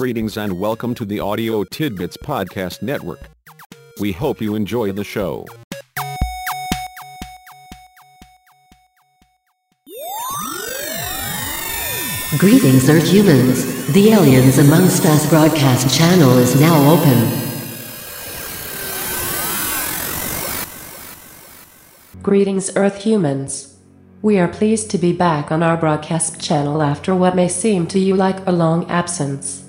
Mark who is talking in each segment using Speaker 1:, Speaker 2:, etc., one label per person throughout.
Speaker 1: Greetings and welcome to the Audio Tidbits Podcast Network. We hope you enjoy the show.
Speaker 2: Greetings, Earth humans. The Aliens Amongst Us broadcast channel is now open.
Speaker 3: Greetings, Earth humans. We are pleased to be back on our broadcast channel after what may seem to you like a long absence.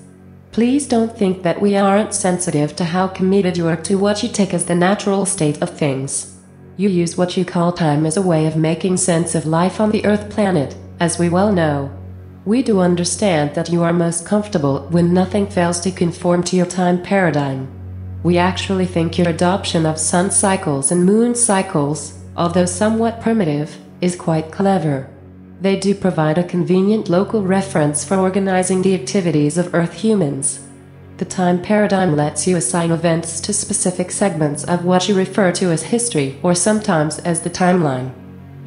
Speaker 3: Please don't think that we aren't sensitive to how committed you are to what you take as the natural state of things. You use what you call time as a way of making sense of life on the Earth planet, as we well know. We do understand that you are most comfortable when nothing fails to conform to your time paradigm. We actually think your adoption of sun cycles and moon cycles, although somewhat primitive, is quite clever. They do provide a convenient local reference for organizing the activities of Earth humans. The time paradigm lets you assign events to specific segments of what you refer to as history or sometimes as the timeline.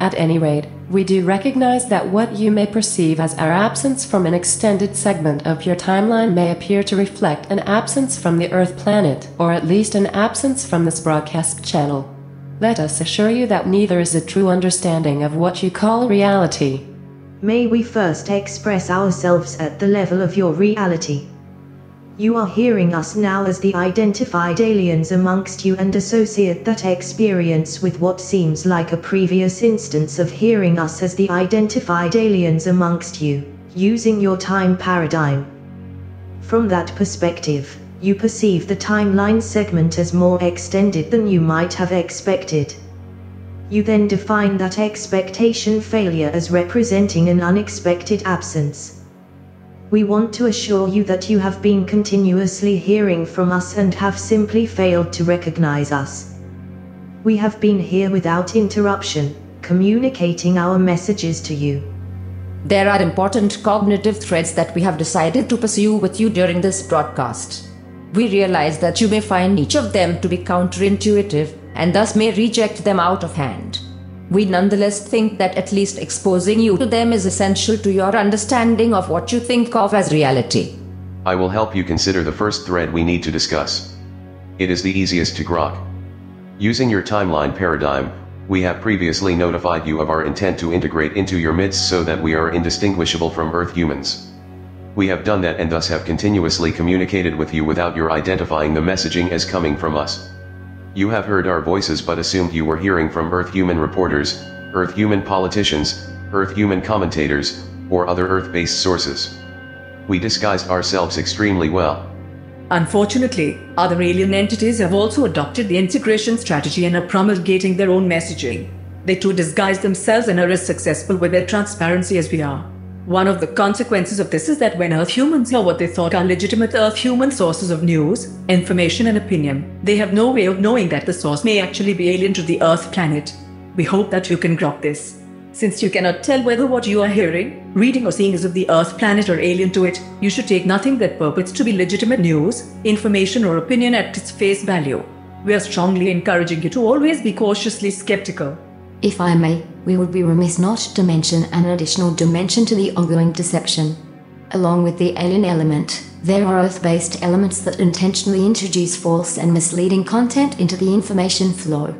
Speaker 3: At any rate, we do recognize that what you may perceive as our absence from an extended segment of your timeline may appear to reflect an absence from the Earth planet, or at least an absence from this broadcast channel. Let us assure you that neither is a true understanding of what you call reality.
Speaker 4: May we first express ourselves at the level of your reality. You are hearing us now as the identified aliens amongst you and associate that experience with what seems like a previous instance of hearing us as the identified aliens amongst you, using your time paradigm. From that perspective, you perceive the timeline segment as more extended than you might have expected. You then define that expectation failure as representing an unexpected absence. We want to assure you that you have been continuously hearing from us and have simply failed to recognize us. We have been here without interruption, communicating our messages to you.
Speaker 5: There are important cognitive threads that we have decided to pursue with you during this broadcast. We realize that you may find each of them to be counterintuitive and thus may reject them out of hand. We nonetheless think that at least exposing you to them is essential to your understanding of what you think of as reality.
Speaker 6: I will help you consider the first thread we need to discuss. It is the easiest to grok. Using your timeline paradigm, we have previously notified you of our intent to integrate into your midst so that we are indistinguishable from Earth humans. We have done that and thus have continuously communicated with you without your identifying the messaging as coming from us. You have heard our voices but assumed you were hearing from Earth human reporters, Earth human politicians, Earth human commentators, or other Earth based sources. We disguised ourselves extremely well.
Speaker 7: Unfortunately, other alien entities have also adopted the integration strategy and are promulgating their own messaging. They too disguise themselves and are as successful with their transparency as we are. One of the consequences of this is that when Earth humans hear what they thought are legitimate Earth human sources of news, information, and opinion, they have no way of knowing that the source may actually be alien to the Earth planet. We hope that you can grok this. Since you cannot tell whether what you are hearing, reading, or seeing is of the Earth planet or alien to it, you should take nothing that purports to be legitimate news, information, or opinion at its face value. We are strongly encouraging you to always be cautiously skeptical.
Speaker 2: If I may, we would be remiss not to mention an additional dimension to the ongoing deception. Along with the alien element, there are Earth based elements that intentionally introduce false and misleading content into the information flow.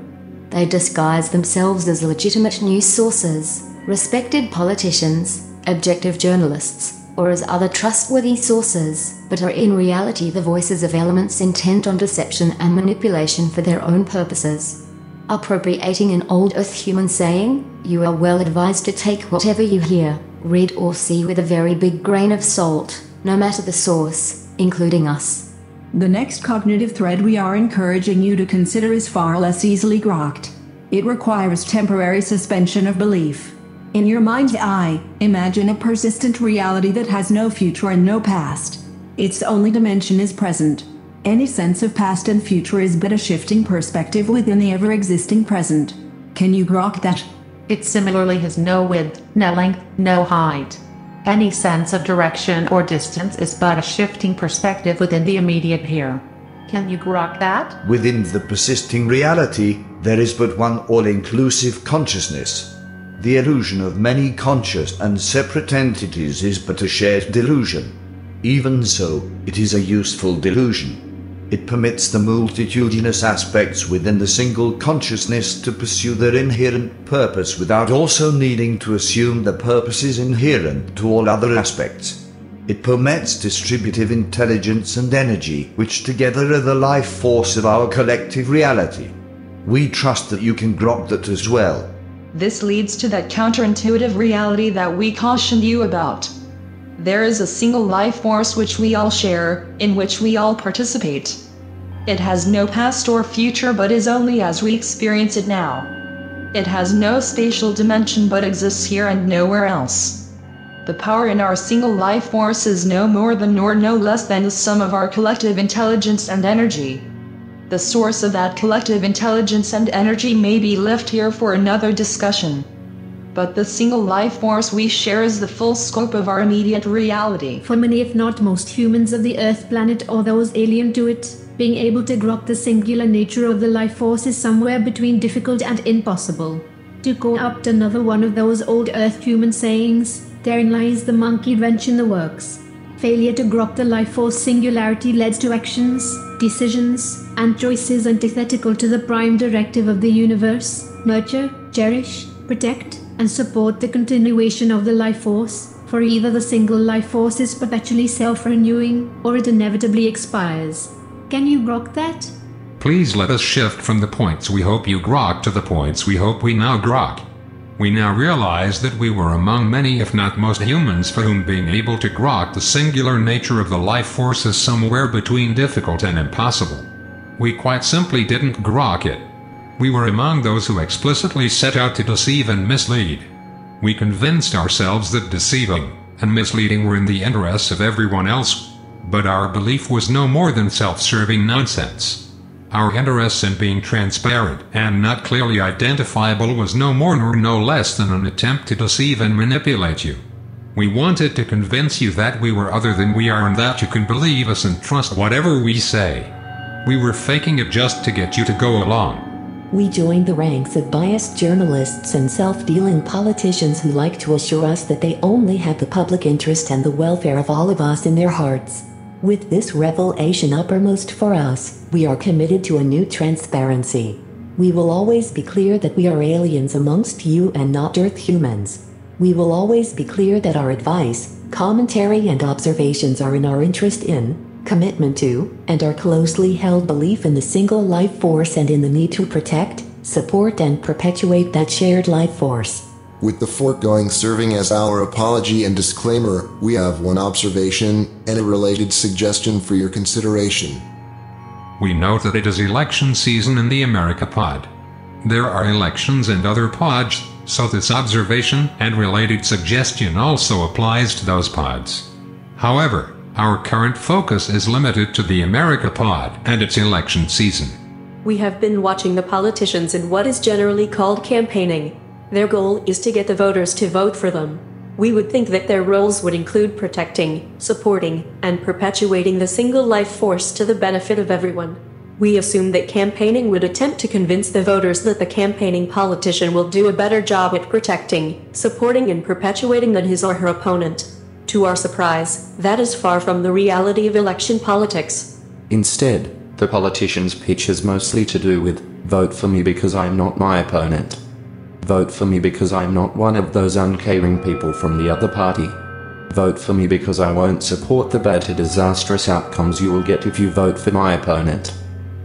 Speaker 2: They disguise themselves as legitimate news sources, respected politicians, objective journalists, or as other trustworthy sources, but are in reality the voices of elements intent on deception and manipulation for their own purposes. Appropriating an old Earth human saying, you are well advised to take whatever you hear, read, or see with a very big grain of salt, no matter the source, including us.
Speaker 8: The next cognitive thread we are encouraging you to consider is far less easily grokked. It requires temporary suspension of belief. In your mind's eye, imagine a persistent reality that has no future and no past. Its only dimension is present. Any sense of past and future is but a shifting perspective within the ever existing present. Can you grok that?
Speaker 9: It similarly has no width, no length, no height. Any sense of direction or distance is but a shifting perspective within the immediate here. Can you grok that?
Speaker 10: Within the persisting reality, there is but one all inclusive consciousness. The illusion of many conscious and separate entities is but a shared delusion. Even so, it is a useful delusion. It permits the multitudinous aspects within the single consciousness to pursue their inherent purpose without also needing to assume the purposes inherent to all other aspects. It permits distributive intelligence and energy, which together are the life force of our collective reality. We trust that you can grok that as well.
Speaker 11: This leads to that counterintuitive reality that we cautioned you about. There is a single life force which we all share, in which we all participate. It has no past or future but is only as we experience it now. It has no spatial dimension but exists here and nowhere else. The power in our single life force is no more than nor no less than the sum of our collective intelligence and energy. The source of that collective intelligence and energy may be left here for another discussion but the single life force we share is the full scope of our immediate reality.
Speaker 12: For many, if not most humans of the Earth planet or those alien to it, being able to grok the singular nature of the life force is somewhere between difficult and impossible. To co-opt another one of those old Earth human sayings, therein lies the monkey wrench in the works. Failure to grok the life force singularity led to actions, decisions, and choices antithetical to the prime directive of the universe nurture, cherish, protect, and support the continuation of the life force, for either the single life force is perpetually self renewing, or it inevitably expires. Can you grok that?
Speaker 13: Please let us shift from the points we hope you grok to the points we hope we now grok. We now realize that we were among many, if not most humans, for whom being able to grok the singular nature of the life force is somewhere between difficult and impossible. We quite simply didn't grok it. We were among those who explicitly set out to deceive and mislead. We convinced ourselves that deceiving and misleading were in the interests of everyone else, but our belief was no more than self-serving nonsense. Our interest in being transparent and not clearly identifiable was no more nor no less than an attempt to deceive and manipulate you. We wanted to convince you that we were other than we are and that you can believe us and trust whatever we say. We were faking it just to get you to go along.
Speaker 14: We joined the ranks of biased journalists and self-dealing politicians who like to assure us that they only have the public interest and the welfare of all of us in their hearts. With this revelation uppermost for us, we are committed to a new transparency. We will always be clear that we are aliens amongst you and not Earth humans. We will always be clear that our advice, commentary and observations are in our interest in, commitment to, and our closely held belief in the single life force and in the need to protect, support, and perpetuate that shared life force.
Speaker 15: With the foregoing serving as our apology and disclaimer, we have one observation and a related suggestion for your consideration.
Speaker 13: We note that it is election season in the America Pod. There are elections and other pods, so this observation and related suggestion also applies to those pods. However, our current focus is limited to the America Pod and its election season.
Speaker 7: We have been watching the politicians in what is generally called campaigning. Their goal is to get the voters to vote for them. We would think that their roles would include protecting, supporting, and perpetuating the single life force to the benefit of everyone. We assume that campaigning would attempt to convince the voters that the campaigning politician will do a better job at protecting, supporting, and perpetuating than his or her opponent. To our surprise, that is far from the reality of election politics.
Speaker 16: Instead, the politician's pitch is mostly to do with vote for me because I'm not my opponent. Vote for me because I'm not one of those uncaring people from the other party. Vote for me because I won't support the bad to disastrous outcomes you will get if you vote for my opponent.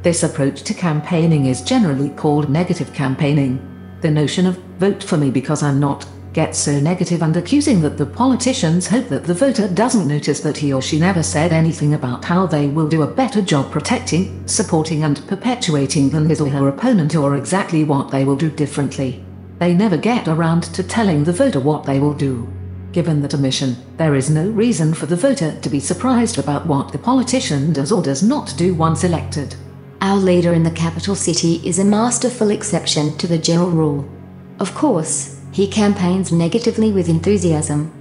Speaker 17: This approach to campaigning is generally called negative campaigning. The notion of vote for me because I'm not gets so negative and accusing that the politicians hope that the voter doesn't notice that he or she never said anything about how they will do a better job protecting, supporting, and perpetuating than his or her opponent or exactly what they will do differently. They never get around to telling the voter what they will do. Given that omission, there is no reason for the voter to be surprised about what the politician does or does not do once elected.
Speaker 2: Our leader in the capital city is a masterful exception to the general rule. Of course, he campaigns negatively with enthusiasm.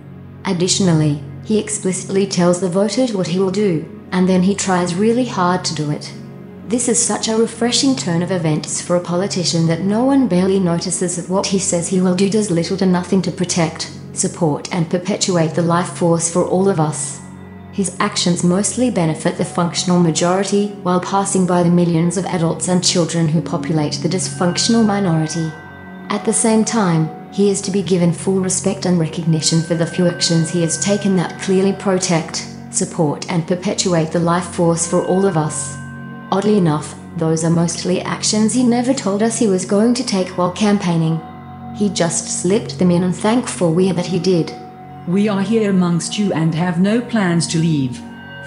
Speaker 2: Additionally, he explicitly tells the voters what he will do, and then he tries really hard to do it. This is such a refreshing turn of events for a politician that no one barely notices that what he says he will do does little to nothing to protect, support, and perpetuate the life force for all of us. His actions mostly benefit the functional majority while passing by the millions of adults and children who populate the dysfunctional minority. At the same time, he is to be given full respect and recognition for the few actions he has taken that clearly protect, support, and perpetuate the life force for all of us. Oddly enough, those are mostly actions he never told us he was going to take while campaigning. He just slipped them in and thankful we are that he did.
Speaker 8: We are here amongst you and have no plans to leave.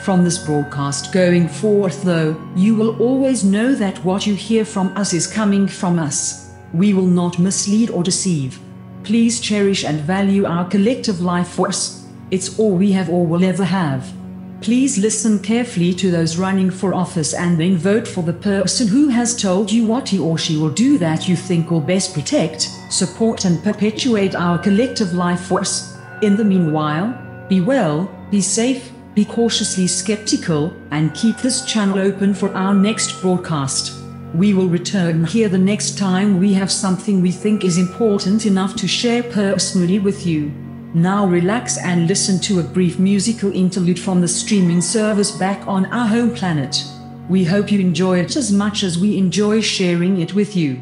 Speaker 8: From this broadcast going forth, though, you will always know that what you hear from us is coming from us. We will not mislead or deceive. Please cherish and value our collective life force. It's all we have or will ever have. Please listen carefully to those running for office and then vote for the person who has told you what he or she will do that you think will best protect, support, and perpetuate our collective life force. In the meanwhile, be well, be safe, be cautiously skeptical, and keep this channel open for our next broadcast. We will return here the next time we have something we think is important enough to share personally with you. Now relax and listen to a brief musical interlude from the streaming service back on our home planet. We hope you enjoy it as much as we enjoy sharing it with you.